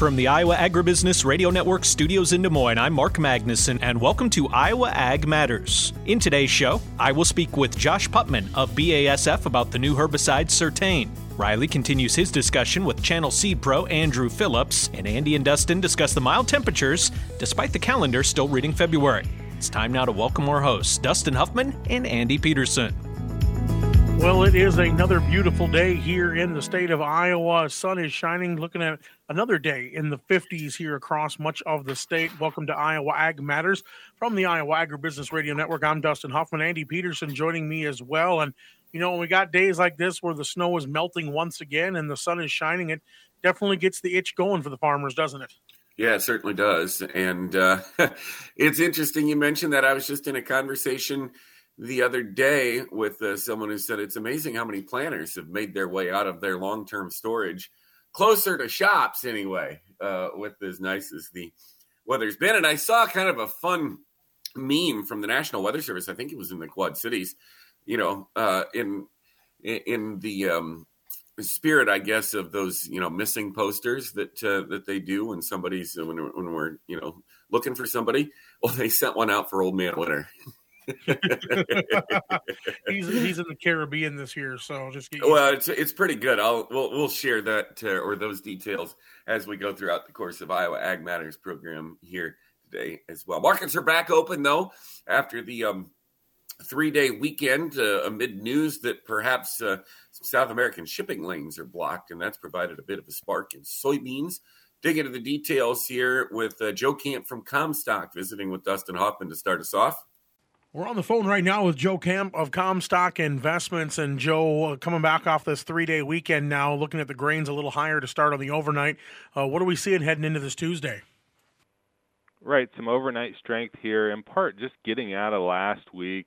From the Iowa Agribusiness Radio Network studios in Des Moines, I'm Mark Magnuson, and welcome to Iowa Ag Matters. In today's show, I will speak with Josh Putman of BASF about the new herbicide Surtain. Riley continues his discussion with Channel Seed Pro Andrew Phillips, and Andy and Dustin discuss the mild temperatures despite the calendar still reading February. It's time now to welcome our hosts, Dustin Huffman and Andy Peterson. Well, it is another beautiful day here in the state of Iowa. Sun is shining, looking at another day in the 50s here across much of the state. Welcome to Iowa Ag Matters from the Iowa Agribusiness Radio Network. I'm Dustin Huffman. Andy Peterson joining me as well. And, you know, when we got days like this where the snow is melting once again and the sun is shining, it definitely gets the itch going for the farmers, doesn't it? Yeah, it certainly does. And uh, it's interesting you mentioned that. I was just in a conversation – the other day with uh, someone who said it's amazing how many planters have made their way out of their long term storage closer to shops anyway, uh, with as nice as the weather's been. And I saw kind of a fun meme from the National Weather Service. I think it was in the Quad Cities, you know, uh, in in the um, spirit, I guess, of those you know missing posters that uh, that they do when somebody's when, when we're you know looking for somebody. Well, they sent one out for Old Man Winter. he's he's in the Caribbean this year, so just get well, it's it's pretty good. I'll we'll we'll share that uh, or those details as we go throughout the course of Iowa Ag Matters program here today as well. Markets are back open though after the um, three day weekend uh, amid news that perhaps uh, some South American shipping lanes are blocked, and that's provided a bit of a spark in soybeans. Dig into the details here with uh, Joe Camp from Commstock visiting with Dustin Huffman to start us off. We're on the phone right now with Joe Camp of Commstock Investments. And Joe, uh, coming back off this three day weekend now, looking at the grains a little higher to start on the overnight. Uh, what are we seeing heading into this Tuesday? Right, some overnight strength here, in part just getting out of last week,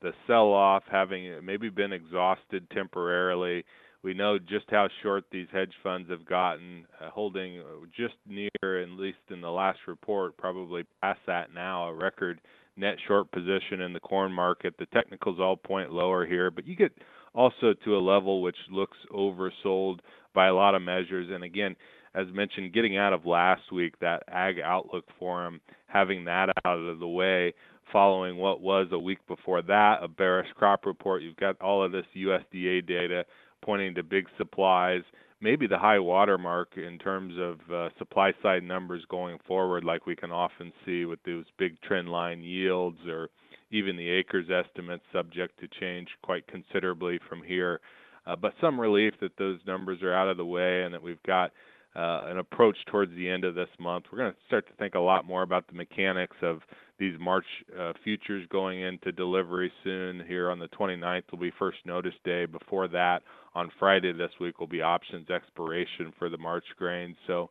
the sell off having maybe been exhausted temporarily. We know just how short these hedge funds have gotten, uh, holding just near, at least in the last report, probably past that now, a record net short position in the corn market. The technicals all point lower here, but you get also to a level which looks oversold by a lot of measures. And again, as mentioned, getting out of last week, that Ag Outlook Forum, having that out of the way, following what was a week before that, a bearish crop report. You've got all of this USDA data pointing to big supplies maybe the high watermark in terms of uh, supply side numbers going forward, like we can often see with those big trend line yields or even the acres estimates subject to change quite considerably from here. Uh, but some relief that those numbers are out of the way and that we've got uh, an approach towards the end of this month. We're going to start to think a lot more about the mechanics of these March uh, futures going into delivery soon. Here on the 29th will be first notice day. Before that, on Friday this week will be options expiration for the March grains. So,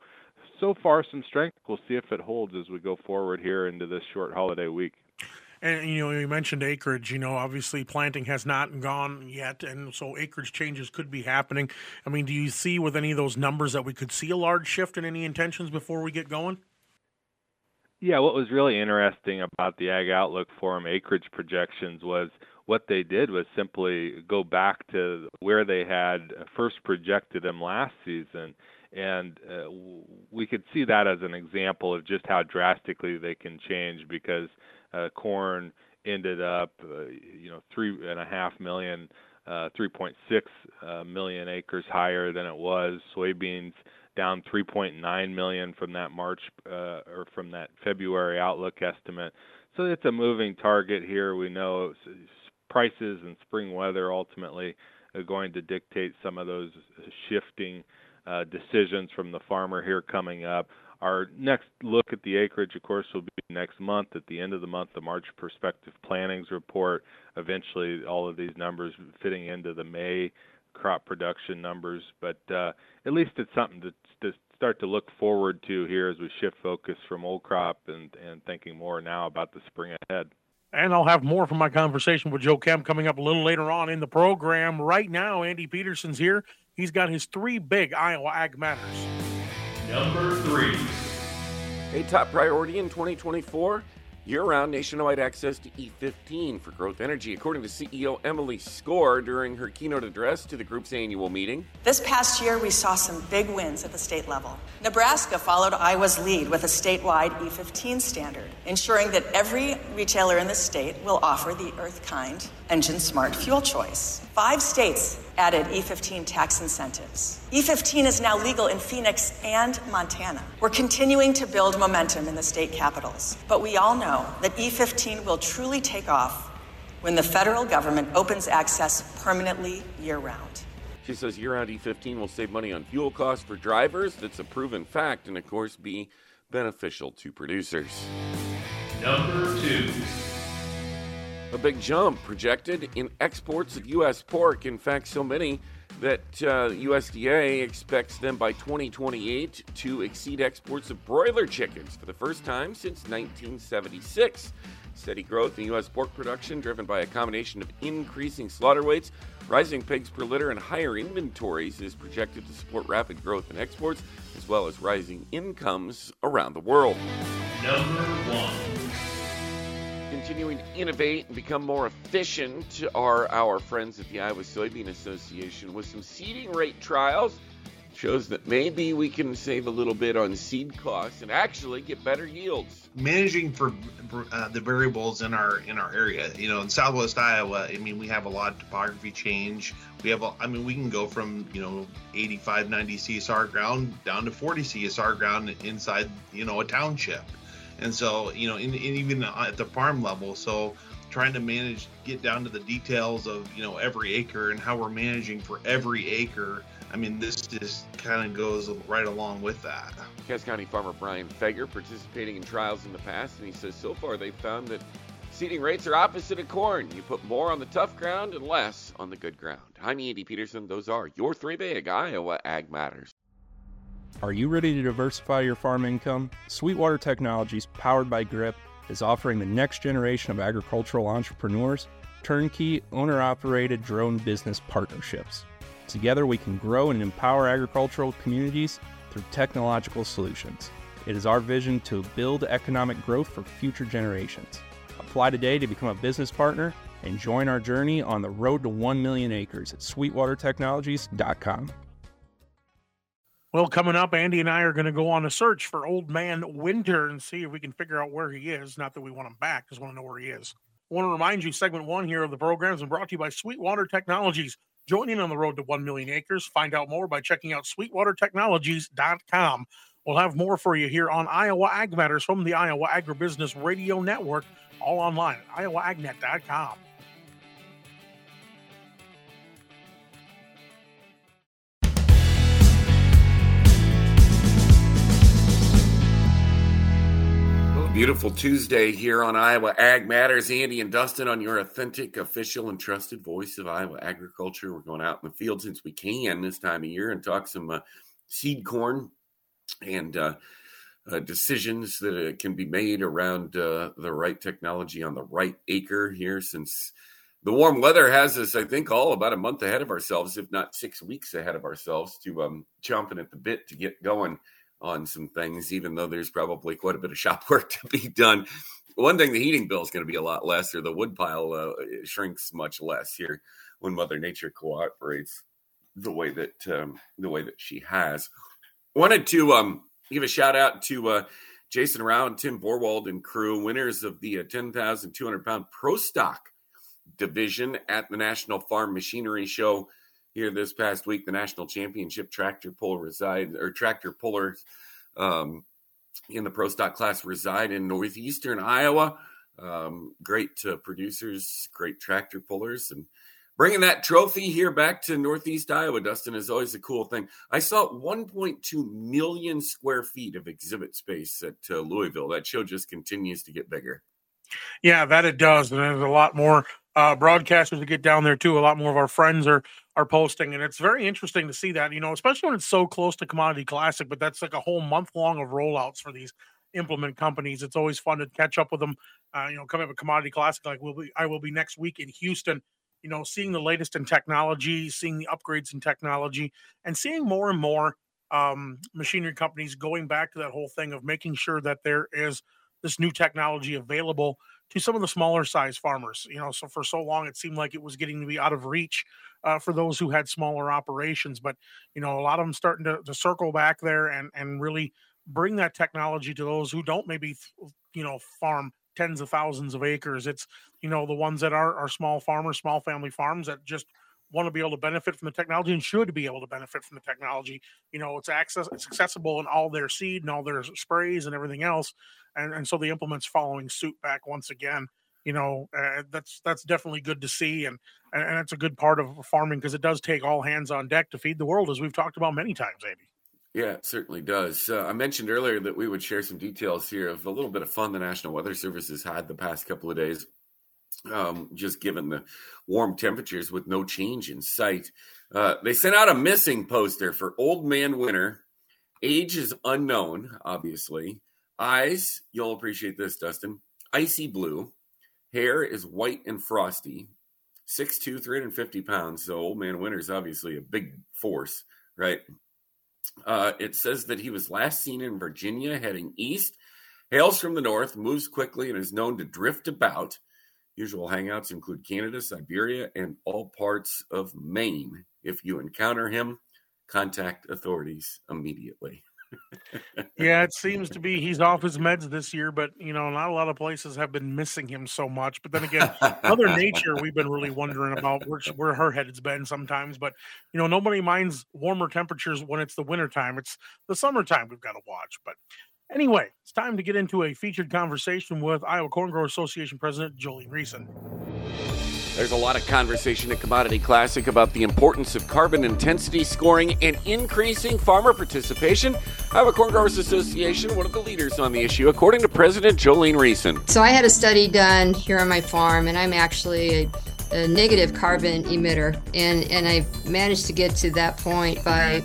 so far some strength. We'll see if it holds as we go forward here into this short holiday week. And you know, you mentioned acreage. You know, obviously planting has not gone yet, and so acreage changes could be happening. I mean, do you see with any of those numbers that we could see a large shift in any intentions before we get going? Yeah, what was really interesting about the Ag Outlook Forum acreage projections was what they did was simply go back to where they had first projected them last season and uh, we could see that as an example of just how drastically they can change because uh, corn ended up, uh, you know, three and a half million, uh, 3.6 uh, million acres higher than it was. Soybeans down 3.9 million from that March uh, or from that February outlook estimate. So it's a moving target here. We know prices and spring weather ultimately are going to dictate some of those shifting uh, decisions from the farmer here coming up. Our next look at the acreage, of course, will be next month. At the end of the month, the March Prospective Plantings Report. Eventually, all of these numbers fitting into the May crop production numbers. But uh, at least it's something to start to look forward to here as we shift focus from old crop and, and thinking more now about the spring ahead. And I'll have more from my conversation with Joe Kemp coming up a little later on in the program. Right now, Andy Peterson's here. He's got his three big Iowa Ag Matters. Number three. A top priority in 2024 year round nationwide access to E15 for growth energy, according to CEO Emily Skor during her keynote address to the group's annual meeting. This past year, we saw some big wins at the state level. Nebraska followed Iowa's lead with a statewide E15 standard, ensuring that every retailer in the state will offer the Earthkind Engine Smart fuel choice. Five states added E15 tax incentives. E15 is now legal in Phoenix and Montana. We're continuing to build momentum in the state capitals, but we all know that E15 will truly take off when the federal government opens access permanently year round. She says year round E15 will save money on fuel costs for drivers. That's a proven fact and, of course, be beneficial to producers. Number two. A big jump projected in exports of U.S. pork. In fact, so many that uh, USDA expects them by 2028 to exceed exports of broiler chickens for the first time since 1976. Steady growth in U.S. pork production, driven by a combination of increasing slaughter weights, rising pigs per litter, and higher inventories, is projected to support rapid growth in exports as well as rising incomes around the world. Number one continuing to innovate and become more efficient are our friends at the Iowa Soybean Association with some seeding rate trials. Shows that maybe we can save a little bit on seed costs and actually get better yields. Managing for uh, the variables in our in our area, you know, in Southwest Iowa, I mean, we have a lot of topography change. We have, a, I mean, we can go from you know 85, 90 CSR ground down to 40 CSR ground inside you know a township and so you know in even at the farm level so trying to manage get down to the details of you know every acre and how we're managing for every acre i mean this just kind of goes right along with that. Cass county farmer brian feger participating in trials in the past and he says so far they've found that seeding rates are opposite of corn. You put more on the tough ground and less on the good ground. I'm andy peterson those are your three big iowa ag matters are you ready to diversify your farm income? Sweetwater Technologies, powered by GRIP, is offering the next generation of agricultural entrepreneurs turnkey, owner operated drone business partnerships. Together, we can grow and empower agricultural communities through technological solutions. It is our vision to build economic growth for future generations. Apply today to become a business partner and join our journey on the road to 1 million acres at sweetwatertechnologies.com. Well, coming up, Andy and I are going to go on a search for Old Man Winter and see if we can figure out where he is. Not that we want him back, just want to know where he is. I want to remind you, segment one here of the program is brought to you by Sweetwater Technologies. Join in on the road to 1 million acres. Find out more by checking out sweetwatertechnologies.com. We'll have more for you here on Iowa Ag Matters from the Iowa Agribusiness Radio Network, all online at iowaagnet.com. Beautiful Tuesday here on Iowa Ag Matters. Andy and Dustin on your authentic, official, and trusted voice of Iowa agriculture. We're going out in the field since we can this time of year and talk some uh, seed corn and uh, uh, decisions that uh, can be made around uh, the right technology on the right acre here since the warm weather has us, I think, all about a month ahead of ourselves, if not six weeks ahead of ourselves, to um, chomping at the bit to get going on some things, even though there's probably quite a bit of shop work to be done. One thing, the heating bill is going to be a lot less, or the wood pile uh, shrinks much less here when Mother Nature cooperates the way that um, the way that she has. Wanted to um, give a shout out to uh, Jason Round, Tim Borwald and crew, winners of the uh, 10,200 pound pro stock division at the National Farm Machinery Show here this past week, the national championship tractor puller reside or tractor pullers um, in the pro stock class reside in northeastern Iowa. Um, great uh, producers, great tractor pullers, and bringing that trophy here back to northeast Iowa, Dustin, is always a cool thing. I saw 1.2 million square feet of exhibit space at uh, Louisville. That show just continues to get bigger. Yeah, that it does, and there's a lot more uh, broadcasters to get down there too. A lot more of our friends are are posting, and it's very interesting to see that. You know, especially when it's so close to Commodity Classic, but that's like a whole month long of rollouts for these implement companies. It's always fun to catch up with them. Uh, you know, coming up with Commodity Classic, like we'll be, I will be next week in Houston. You know, seeing the latest in technology, seeing the upgrades in technology, and seeing more and more um, machinery companies going back to that whole thing of making sure that there is this new technology available to some of the smaller size farmers. You know, so for so long it seemed like it was getting to be out of reach uh, for those who had smaller operations. But you know, a lot of them starting to, to circle back there and and really bring that technology to those who don't maybe you know farm tens of thousands of acres. It's you know the ones that are are small farmers, small family farms that just want to be able to benefit from the technology and should be able to benefit from the technology. You know, it's access it's accessible in all their seed and all their sprays and everything else. And and so the implements following suit back once again. You know, uh, that's that's definitely good to see, and and, and it's a good part of farming because it does take all hands on deck to feed the world, as we've talked about many times, Amy. Yeah, it certainly does. Uh, I mentioned earlier that we would share some details here of a little bit of fun the National Weather Service has had the past couple of days um, just given the warm temperatures with no change in sight. Uh, they sent out a missing poster for Old Man Winter. Age is unknown, obviously. Eyes, you'll appreciate this, Dustin. Icy blue. Hair is white and frosty. 6'2, 350 pounds. So Old Man Winter is obviously a big force, right? Uh, it says that he was last seen in Virginia heading east, hails from the north, moves quickly, and is known to drift about. Usual hangouts include Canada, Siberia, and all parts of Maine. If you encounter him, contact authorities immediately. Yeah, it seems to be he's off his meds this year, but you know, not a lot of places have been missing him so much. But then again, Mother Nature, we've been really wondering about where, where her head's been sometimes. But you know, nobody minds warmer temperatures when it's the wintertime. It's the summertime we've got to watch. But Anyway, it's time to get into a featured conversation with Iowa Corn Grower Association President Jolene Riessen. There's a lot of conversation at Commodity Classic about the importance of carbon intensity scoring and increasing farmer participation. Iowa Corn Growers Association, one of the leaders on the issue, according to President Jolene Riessen. So I had a study done here on my farm, and I'm actually a, a negative carbon emitter, and and I managed to get to that point by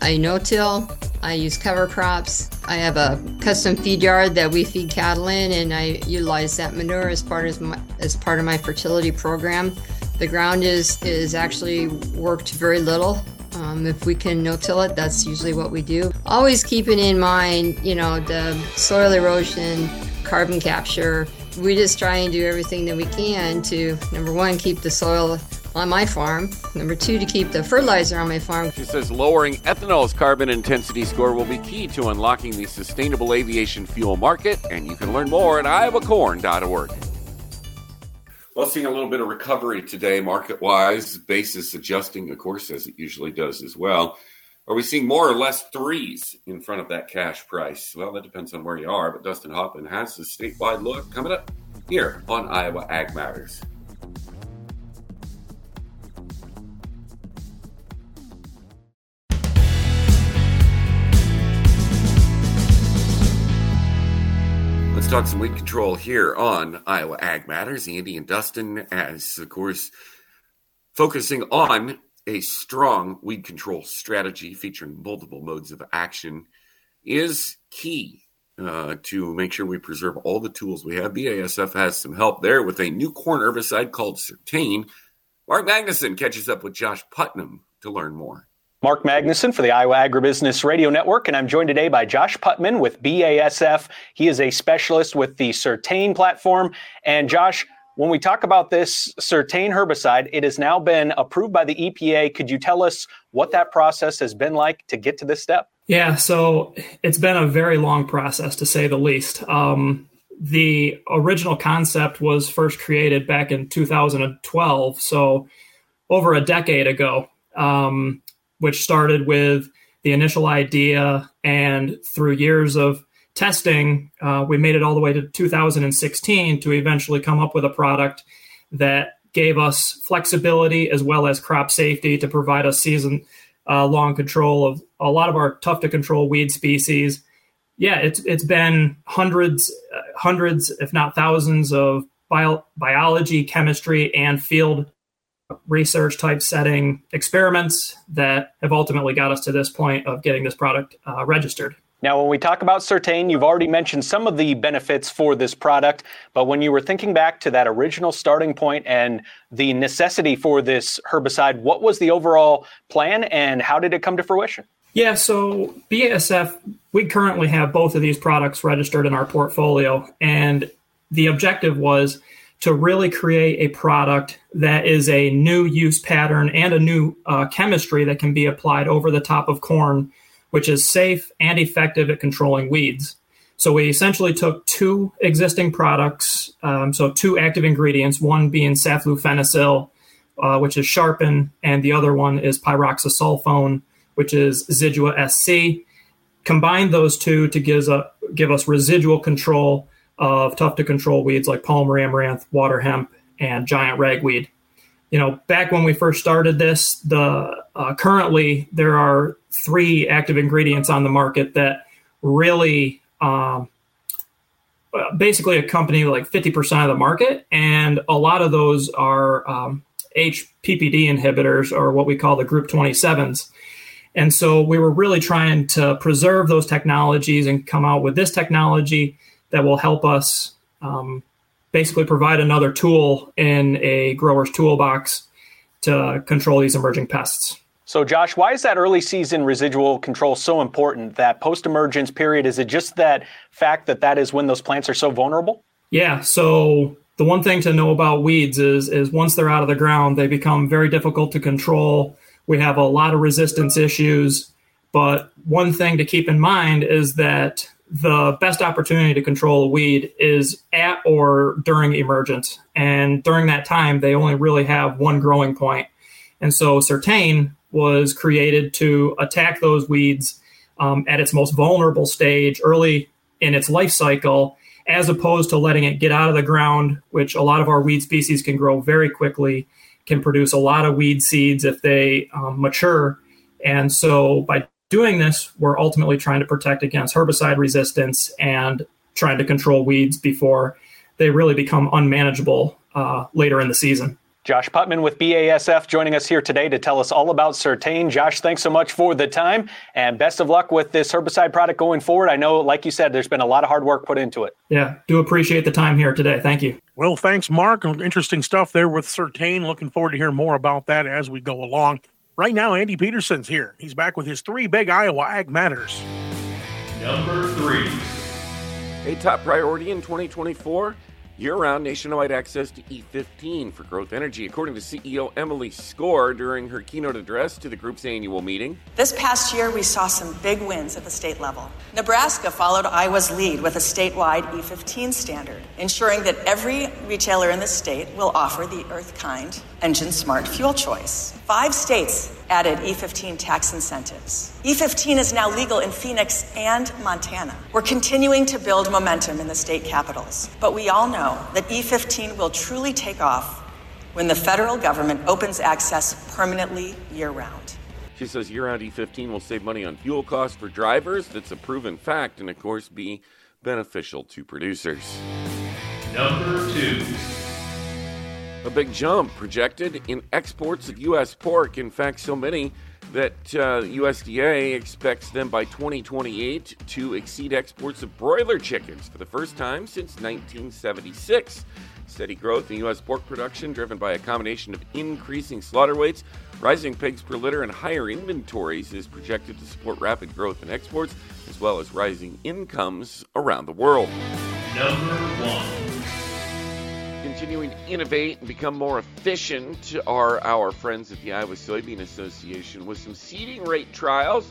a no-till I use cover crops. I have a custom feed yard that we feed cattle in, and I utilize that manure as part of my, as part of my fertility program. The ground is is actually worked very little. Um, if we can no-till it, that's usually what we do. Always keeping in mind, you know, the soil erosion, carbon capture. We just try and do everything that we can to number one keep the soil on my farm. Number two, to keep the fertilizer on my farm. She says lowering ethanol's carbon intensity score will be key to unlocking the sustainable aviation fuel market, and you can learn more at iowacorn.org. Well, seeing a little bit of recovery today, market wise, basis adjusting, of course, as it usually does as well. Are we seeing more or less threes in front of that cash price? Well, that depends on where you are, but Dustin Huffman has the statewide look coming up here on Iowa Ag Matters. Let's talk some weed control here on Iowa Ag Matters. Andy and Dustin, as of course, focusing on a strong weed control strategy featuring multiple modes of action is key uh, to make sure we preserve all the tools we have. BASF has some help there with a new corn herbicide called Surtain. Mark Magnuson catches up with Josh Putman to learn more. Mark Magnuson for the Iowa Agribusiness Radio Network, and I'm joined today by Josh Putman with BASF. He is a specialist with the Surtain platform. And Josh, when we talk about this Surtain herbicide, it has now been approved by the EPA. Could you tell us what that process has been like to get to this step? Yeah, so it's been a very long process to say the least. Um, the original concept was first created back in 2012, so over a decade ago. Um, which started with the initial idea and through years of testing, uh, we made it all the way to 2016 to eventually come up with a product that gave us flexibility as well as crop safety to provide us season uh, long control of a lot of our tough to control weed species. Yeah, it's it's been hundreds, uh, hundreds, if not thousands, of bio- biology, chemistry, and field research type setting experiments that have ultimately got us to this point of getting this product uh, registered. Now, when we talk about Surtain, you've already mentioned some of the benefits for this product, but when you were thinking back to that original starting point and the necessity for this herbicide, what was the overall plan and how did it come to fruition? Yeah, so BASF, we currently have both of these products registered in our portfolio, and the objective was to really create a product that is a new use pattern and a new uh, chemistry that can be applied over the top of corn, which is safe and effective at controlling weeds. So we essentially took two existing products, um, so two active ingredients, one being saflufenacil, uh, which is sharpen, and the other one is pyroxasulfone, which is Zidua SC. Combine those two to a, give us residual control of tough to control weeds like palmer amaranth, water hemp, and giant ragweed. You know, back when we first started this, the uh, currently there are three active ingredients on the market that really um, basically accompany like 50% of the market, and a lot of those are um, HPPD inhibitors or what we call the group 27s. And so we were really trying to preserve those technologies and come out with this technology that will help us um, basically provide another tool in a grower's toolbox to control these emerging pests. So, Josh, why is that early season residual control so important? That post emergence period, is it just that fact that that is when those plants are so vulnerable? Yeah. So, the one thing to know about weeds is, is once they're out of the ground, they become very difficult to control. We have a lot of resistance issues. But one thing to keep in mind is that the best opportunity to control a weed is at or during emergence. And during that time, they only really have one growing point. And so Surtain was created to attack those weeds um, at its most vulnerable stage early in its life cycle, as opposed to letting it get out of the ground, which a lot of our weed species can grow very quickly, can produce a lot of weed seeds if they um, mature. And so by doing this, we're ultimately trying to protect against herbicide resistance and trying to control weeds before they really become unmanageable uh, later in the season. Josh Putman with BASF joining us here today to tell us all about Surtain. Josh, thanks so much for the time and best of luck with this herbicide product going forward. I know, like you said, there's been a lot of hard work put into it. Yeah, do appreciate the time here today. Thank you. Well, thanks, Mark. Interesting stuff there with Surtain. Looking forward to hearing more about that as we go along. Right now, Andy Peterson's here. He's back with his three big Iowa Ag Matters. Number three. A top priority in 2024 year round nationwide access to E15 for Growth Energy, according to CEO Emily Skor during her keynote address to the group's annual meeting. This past year, we saw some big wins at the state level. Nebraska followed Iowa's lead with a statewide E15 standard, ensuring that every retailer in the state will offer the Earth Kind Engine Smart fuel choice. Five states added E15 tax incentives. E15 is now legal in Phoenix and Montana. We're continuing to build momentum in the state capitals, but we all know that E15 will truly take off when the federal government opens access permanently year round. She says year round E15 will save money on fuel costs for drivers. That's a proven fact and, of course, be beneficial to producers. Number two. A big jump projected in exports of U.S. pork. In fact, so many that uh, USDA expects them by 2028 to exceed exports of broiler chickens for the first time since 1976. Steady growth in U.S. pork production, driven by a combination of increasing slaughter weights, rising pigs per litter, and higher inventories, is projected to support rapid growth in exports as well as rising incomes around the world. Number continuing to innovate and become more efficient are our friends at the Iowa Soybean Association with some seeding rate trials.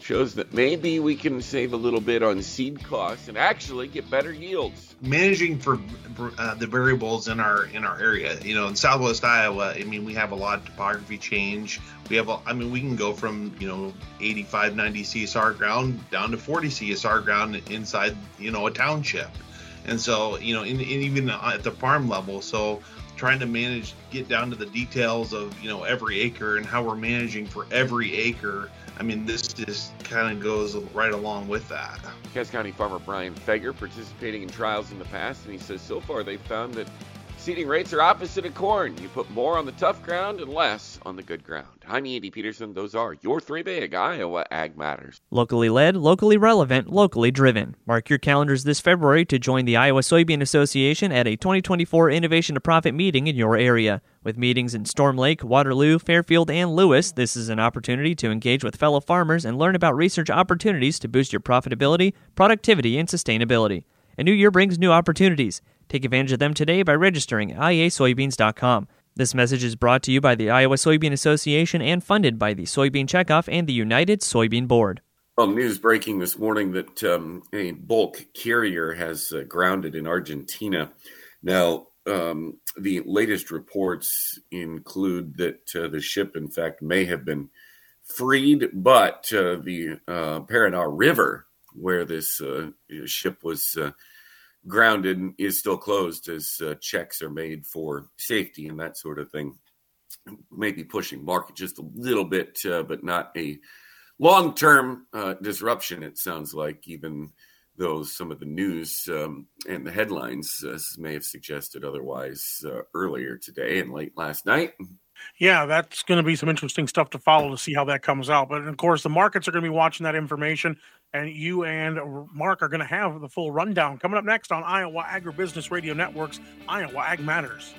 Shows that maybe we can save a little bit on seed costs and actually get better yields. Managing for uh, the variables in our in our area, you know, in Southwest Iowa, I mean, we have a lot of topography change. We have, a, I mean, we can go from you know 85, 90 CSR ground down to 40 CSR ground inside you know a township and so you know in, even at the farm level so trying to manage get down to the details of you know every acre and how we're managing for every acre i mean this just kind of goes right along with that. Cass county farmer brian feger participating in trials in the past and he says so far they've found that Seeding rates are opposite of corn. You put more on the tough ground and less on the good ground. I'm Andy Peterson. Those are your three big Iowa Ag Matters. Locally led, locally relevant, locally driven. Mark your calendars this February to join the Iowa Soybean Association at a 2024 Innovation to Profit meeting in your area. With meetings in Storm Lake, Waterloo, Fairfield, and Lewis, this is an opportunity to engage with fellow farmers and learn about research opportunities to boost your profitability, productivity, and sustainability. A new year brings new opportunities. Take advantage of them today by registering at iasoybeans.com. This message is brought to you by the Iowa Soybean Association and funded by the Soybean Checkoff and the United Soybean Board. Well, news breaking this morning that um, a bulk carrier has uh, grounded in Argentina. Now, um, the latest reports include that uh, the ship, in fact, may have been freed, but uh, the uh, Paraná River, where this uh, ship was uh, grounded is still closed as uh, checks are made for safety and that sort of thing. Maybe pushing market just a little bit, uh, but not a long term uh, disruption, it sounds like, even though some of the news um, and the headlines uh, may have suggested otherwise uh, earlier today and late last night. Yeah, that's going to be some interesting stuff to follow to see how that comes out. But of course, the markets are going to be watching that information, and you and Mark are going to have the full rundown coming up next on Iowa Agribusiness Radio Network's Iowa Ag Matters.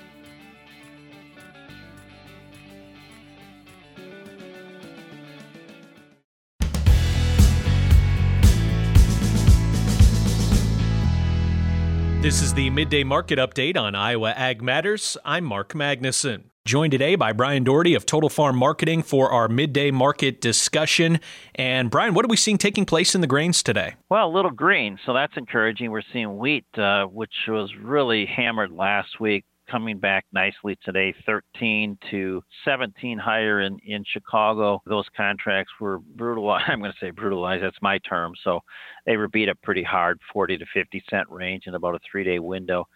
This is the midday market update on Iowa Ag Matters. I'm Mark Magnuson. Joined today by Brian Doherty of Total Farm Marketing for our midday market discussion. And Brian, what are we seeing taking place in the grains today? Well, a little green, so that's encouraging. We're seeing wheat, uh, which was really hammered last week, coming back nicely today 13 to 17 higher in, in Chicago. Those contracts were brutalized. I'm going to say brutalized, that's my term. So they were beat up pretty hard, 40 to 50 cent range in about a three day window.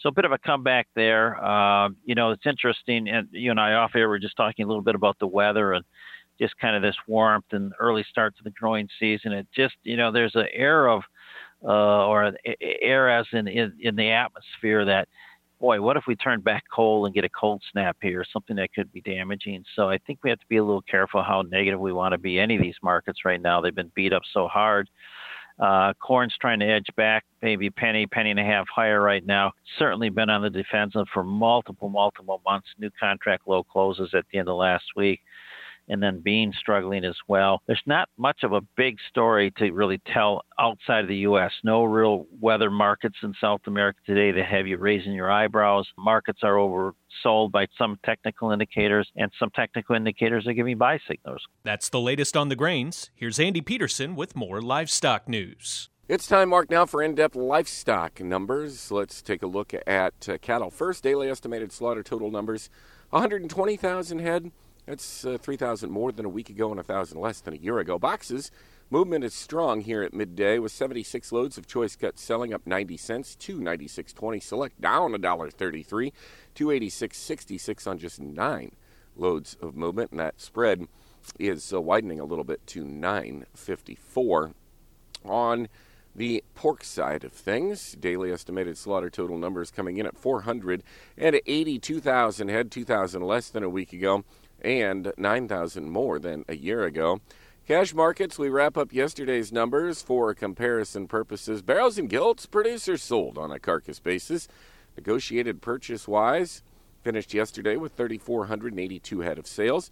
So a bit of a comeback there. Uh, you know, it's interesting, and you and I off air were just talking a little bit about the weather and just kind of this warmth and early start to the growing season. It just, you know, there's an air of, uh, or air as in, in in the atmosphere that, boy, what if we turn back cold and get a cold snap here, something that could be damaging. So I think we have to be a little careful how negative we want to be any of these markets right now. They've been beat up so hard. Uh, corn's trying to edge back, maybe penny, penny and a half higher right now. Certainly been on the defensive for multiple, multiple months. New contract low closes at the end of last week and then beans struggling as well. There's not much of a big story to really tell outside of the U.S. No real weather markets in South America today that have you raising your eyebrows. Markets are oversold by some technical indicators, and some technical indicators are giving buy signals. That's the latest on the grains. Here's Andy Peterson with more livestock news. It's time, Mark, now for in depth livestock numbers. Let's take a look at uh, cattle first. Daily estimated slaughter total numbers 120,000 head. That's uh, 3,000 more than a week ago and 1,000 less than a year ago. Boxes, movement is strong here at midday with 76 loads of choice cuts selling up 90 cents, to 96.20 select down $1.33, 286.66 on just 9 loads of movement. And that spread is uh, widening a little bit to 954 on the pork side of things, daily estimated slaughter total numbers coming in at 482,000 head, 2,000 less than a week ago and 9,000 more than a year ago. Cash markets, we wrap up yesterday's numbers for comparison purposes. Barrels and gilts, producers sold on a carcass basis. Negotiated purchase wise, finished yesterday with 3,482 head of sales.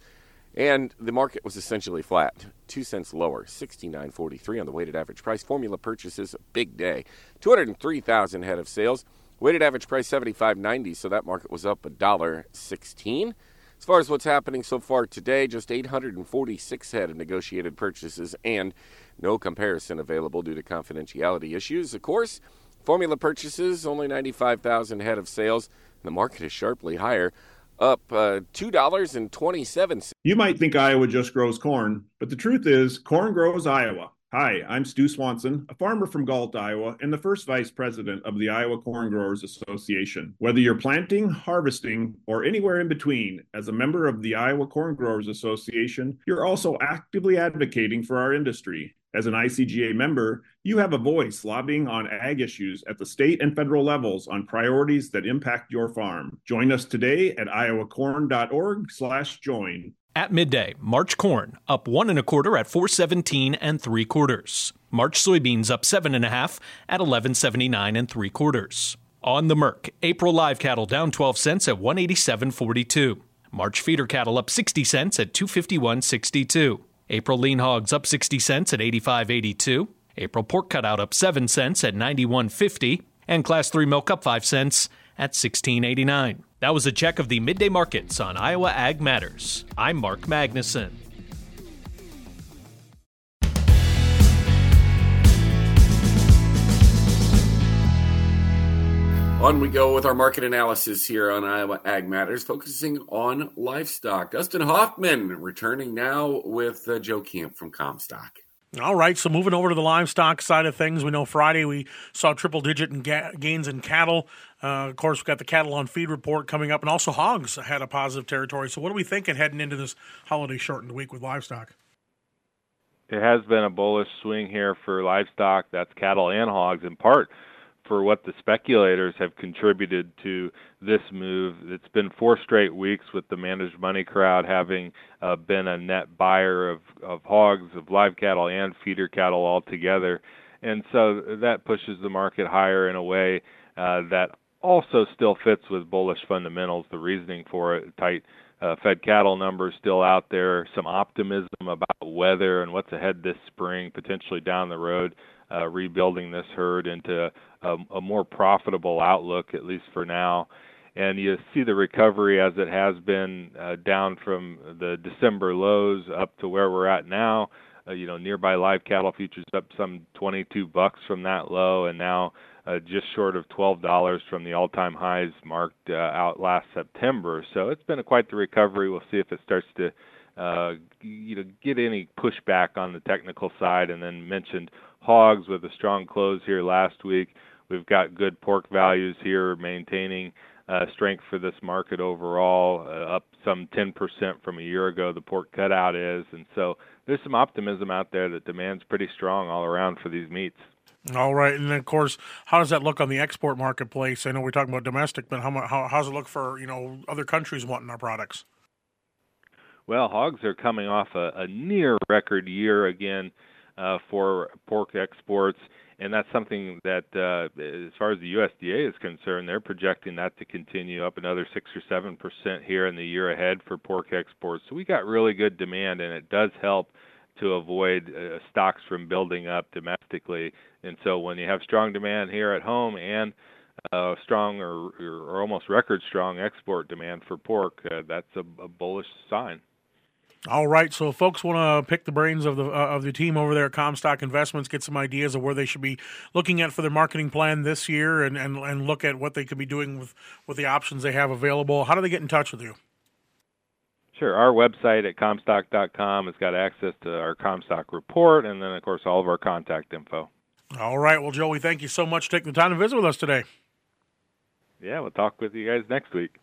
And the market was essentially flat, two cents lower, 69.43 on the weighted average price. Formula purchases, a big day, 203,000 head of sales. Weighted average price 75.90, so that market was up a dollar 16. As far as what's happening so far today, just 846 head of negotiated purchases and no comparison available due to confidentiality issues. Of course, formula purchases, only 95,000 head of sales. The market is sharply higher, up uh, $2.27. You might think Iowa just grows corn, but the truth is, corn grows Iowa. Hi, I'm Stu Swanson, a farmer from Galt, Iowa, and the first vice president of the Iowa Corn Growers Association. Whether you're planting, harvesting, or anywhere in between, as a member of the Iowa Corn Growers Association, you're also actively advocating for our industry. As an ICGA member, you have a voice lobbying on ag issues at the state and federal levels on priorities that impact your farm. Join us today at iowacorn.org/join. At midday, March corn up one and a quarter at 417 and three quarters. March soybeans up seven and a half at 1179 and three quarters. On the Merc, April live cattle down 12 cents at 187.42. March feeder cattle up 60 cents at 251.62. April lean hogs up 60 cents at 85.82. April pork cutout up 7 cents at 91.50. And class 3 milk up 5 cents at 16.89. That was a check of the midday markets on Iowa Ag Matters. I'm Mark Magnuson. On we go with our market analysis here on Iowa Ag Matters, focusing on livestock. Dustin Huffman returning now with uh, Joe Camp from Commstock. All right, so moving over to the livestock side of things, we know Friday we saw triple digit in ga- gains in cattle. Uh, of course, we've got the cattle on feed report coming up, and also hogs had a positive territory. So, what are we thinking heading into this holiday shortened week with livestock? It has been a bullish swing here for livestock. That's cattle and hogs, in part for what the speculators have contributed to this move. It's been four straight weeks with the managed money crowd having uh, been a net buyer of, of hogs, of live cattle, and feeder cattle altogether. And so that pushes the market higher in a way uh, that also still fits with bullish fundamentals. The reasoning for it, tight uh, fed cattle numbers still out there, some optimism about weather and what's ahead this spring, potentially down the road, uh, rebuilding this herd into a, a more profitable outlook, at least for now. And you see the recovery as it has been uh, down from the December lows up to where we're at now. Uh, you know, nearby live cattle futures up some 22 bucks from that low, and now uh, just short of $12 from the all-time highs marked uh, out last September. So it's been a, quite the recovery. We'll see if it starts to uh, you know get any pushback on the technical side. And then mentioned hogs with a strong close here last week. We've got good pork values here, maintaining uh, strength for this market overall, uh, up some 10% from a year ago. The pork cutout is, and so there's some optimism out there that demand's pretty strong all around for these meats. All right, and then of course, how does that look on the export marketplace? I know we're talking about domestic, but how how how's it look for you know other countries wanting our products? Well, hogs are coming off a, a near record year again uh, for pork exports, and that's something that, uh, as far as the USDA is concerned, they're projecting that to continue up another six or seven percent here in the year ahead for pork exports. So we got really good demand, and it does help to avoid uh, stocks from building up domestically. And so when you have strong demand here at home and uh, strong or, or almost record strong export demand for pork, uh, that's a, a bullish sign. All right, so if folks want to pick the brains of the uh, of the team over there at Commstock Investments, get some ideas of where they should be looking at for their marketing plan this year, and, and, and look at what they could be doing with, with the options they have available. How do they get in touch with you? Sure. Our website at commstock.com has got access to our Commstock report, and then of course all of our contact info. All right. Well, Joey, thank you so much for taking the time to visit with us today. Yeah, we'll talk with you guys next week.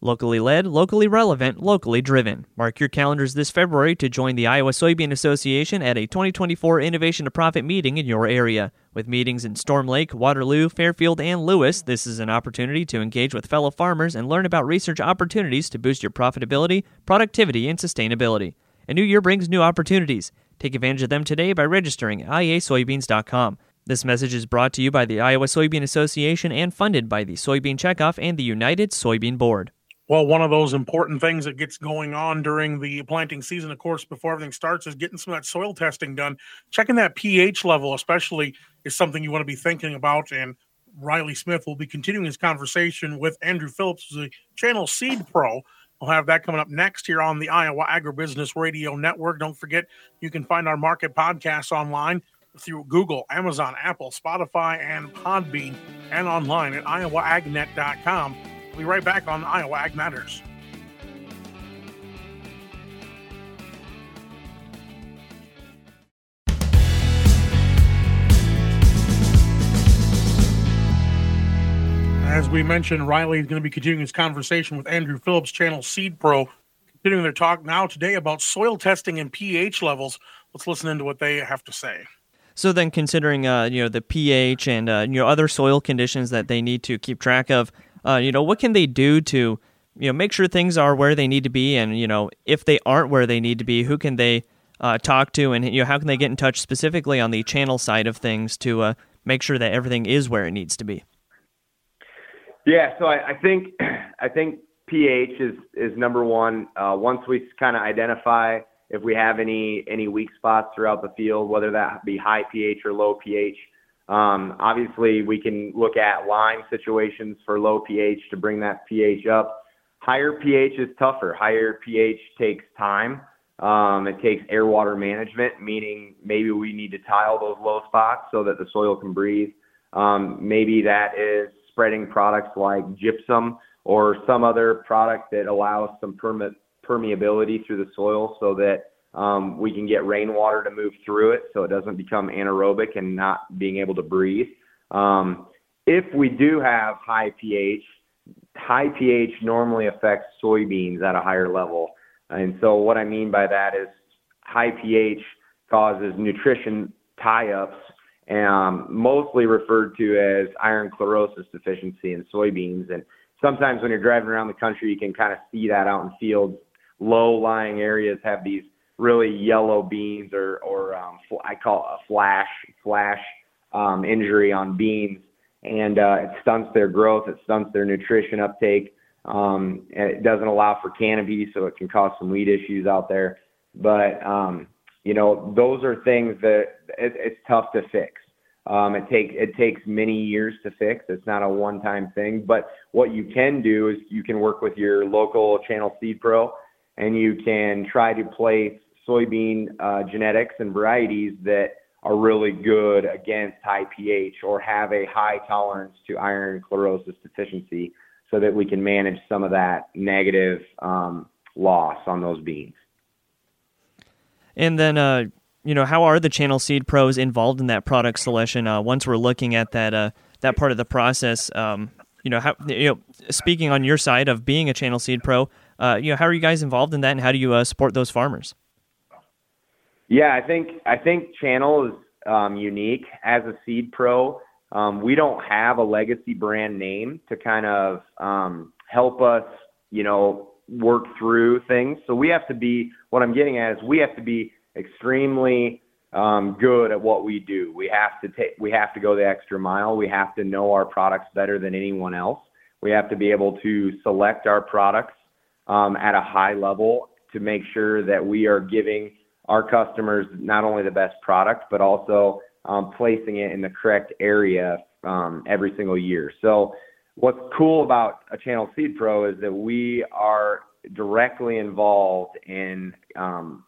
Locally led, locally relevant, locally driven. Mark your calendars this February to join the Iowa Soybean Association at a 2024 Innovation to Profit meeting in your area. With meetings in Storm Lake, Waterloo, Fairfield, and Lewis, this is an opportunity to engage with fellow farmers and learn about research opportunities to boost your profitability, productivity, and sustainability. A new year brings new opportunities. Take advantage of them today by registering at iasoybeans.com. This message is brought to you by the Iowa Soybean Association and funded by the Soybean Checkoff and the United Soybean Board. Well, one of those important things that gets going on during the planting season, of course, before everything starts, is getting some of that soil testing done. Checking that pH level, especially, is something you want to be thinking about. And Riley Smith will be continuing his conversation with Andrew Phillips, the channel Seed Pro. We'll have that coming up next here on the Iowa Agribusiness Radio Network. Don't forget, you can find our market podcasts online through Google, Amazon, Apple, Spotify, and Podbean, and online at iowaagnet.com. We'll be right back on Iowa Ag Matters. As we mentioned, Riley is going to be continuing his conversation with Andrew Phillips, channel Seed Pro, continuing their talk now today about soil testing and pH levels. let's listen into what they have to say. So then, considering uh, you know the pH and uh, you know other soil conditions that they need to keep track of, uh, you know what can they do to you know make sure things are where they need to be, and you know if they aren't where they need to be, who can they uh, talk to, and you know how can they get in touch specifically on the channel side of things to uh, make sure that everything is where it needs to be. Yeah, so I, I think I think pH is is number one. Uh, once we kind of identify if we have any any weak spots throughout the field, whether that be high pH or low pH. Um, obviously, we can look at lime situations for low pH to bring that pH up. Higher pH is tougher. Higher pH takes time. Um, it takes air water management, meaning maybe we need to tile those low spots so that the soil can breathe. Um, maybe that is spreading products like gypsum or some other product that allows some perme- permeability through the soil so that um, we can get rainwater to move through it so it doesn't become anaerobic and not being able to breathe. Um, if we do have high pH, high pH normally affects soybeans at a higher level. And so what I mean by that is high pH causes nutrition tie-ups, um, mostly referred to as iron chlorosis deficiency in soybeans. And sometimes when you're driving around the country, you can kind of see that out in fields low-lying areas have these really yellow beans or or um, I call it a flash flash um, injury on beans, and uh, it stunts their growth. It stunts their nutrition uptake. Um, it doesn't allow for canopy, so it can cause some weed issues out there. But um, you know, those are things that it, it's tough to fix. Um, it takes it takes many years to fix. It's not a one-time thing. But what you can do is you can work with your local channel seed pro and you can try to place soybean uh, genetics and varieties that are really good against high pH or have a high tolerance to iron chlorosis deficiency so that we can manage some of that negative um, loss on those beans. And then, uh, you know, how are the channel seed pros involved in that product selection? Uh, once we're looking at that uh, that part of the process, um, you know, how you know, speaking on your side of being a channel seed pro, uh, you know, how are you guys involved in that, and how do you uh, support those farmers? Yeah, I think I think Channel is um, unique as a seed pro. Um, we don't have a legacy brand name to kind of um, help us, you know, work through things. So we have to be. What I'm getting at is we have to be extremely um, good at what we do. We have to take. We have to go the extra mile. We have to know our products better than anyone else. We have to be able to select our products um, at a high level to make sure that we are giving our customers not only the best product, but also um, placing it in the correct area um, every single year. So, what's cool about a Channel Seed Pro is that we are directly involved in um,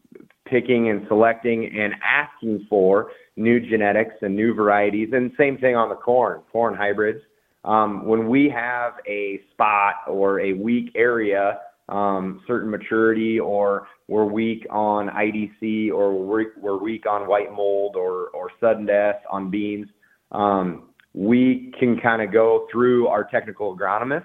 picking and selecting and asking for new genetics and new varieties. And same thing on the corn, corn hybrids. Um, when we have a spot or a weak area um, certain maturity or we're weak on IDC or we're, we're weak on white mold or, or sudden death on beans, um, we can kind of go through our technical agronomists.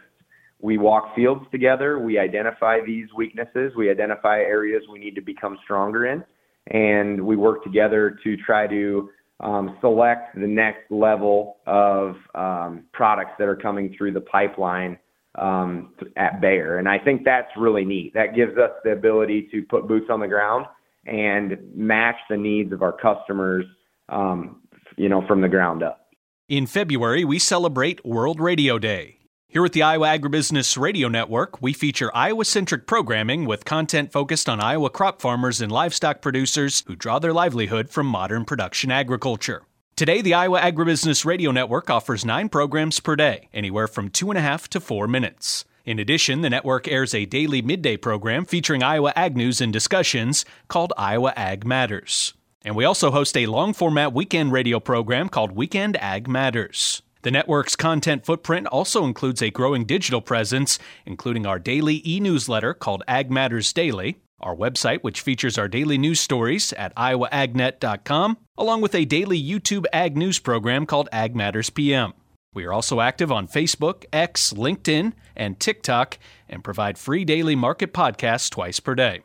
We walk fields together. We identify these weaknesses. We identify areas we need to become stronger in. And we work together to try to um, select the next level of um, products that are coming through the pipeline um, at Bayer. And I think that's really neat. That gives us the ability to put boots on the ground and match the needs of our customers, um, you know, from the ground up. In February, we celebrate World Radio Day. Here at the Iowa Agribusiness Radio Network, we feature Iowa centric programming with content focused on Iowa crop farmers and livestock producers who draw their livelihood from modern production agriculture. Today, the Iowa Agribusiness Radio Network offers nine programs per day, anywhere from two and a half to four minutes. In addition, the network airs a daily midday program featuring Iowa ag news and discussions called Iowa Ag Matters. And we also host a long format weekend radio program called Weekend Ag Matters. The network's content footprint also includes a growing digital presence, including our daily e newsletter called Ag Matters Daily, our website, which features our daily news stories at iowaagnet.com, along with a daily YouTube ag news program called Ag Matters PM. We are also active on Facebook, X, LinkedIn, and TikTok, and provide free daily market podcasts twice per day.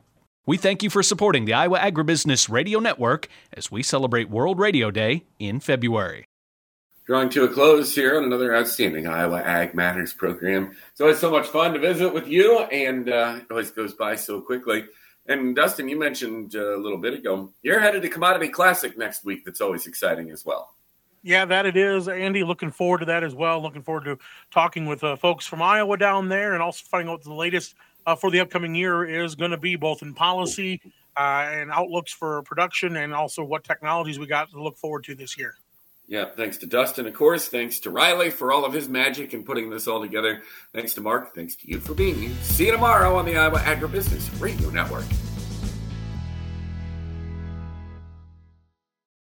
We thank you for supporting the Iowa Agribusiness Radio Network as we celebrate World Radio Day in February. Drawing to a close here on another outstanding Iowa Ag Matters program. It's always so much fun to visit with you, and uh, it always goes by so quickly. And Dustin, you mentioned uh, a little bit ago, you're headed to Commodity Classic next week. That's always exciting as well. Yeah, that it is, Andy. Looking forward to that as well. Looking forward to talking with uh, folks from Iowa down there, and also finding out what the latest uh, for the upcoming year is going to be, both in policy uh, and outlooks for production, and also what technologies we got to look forward to this year. Yeah, thanks to Dustin, of course. Thanks to Riley for all of his magic and putting this all together. Thanks to Mark. Thanks to you for being here. See you tomorrow on the Iowa Agribusiness Radio Network.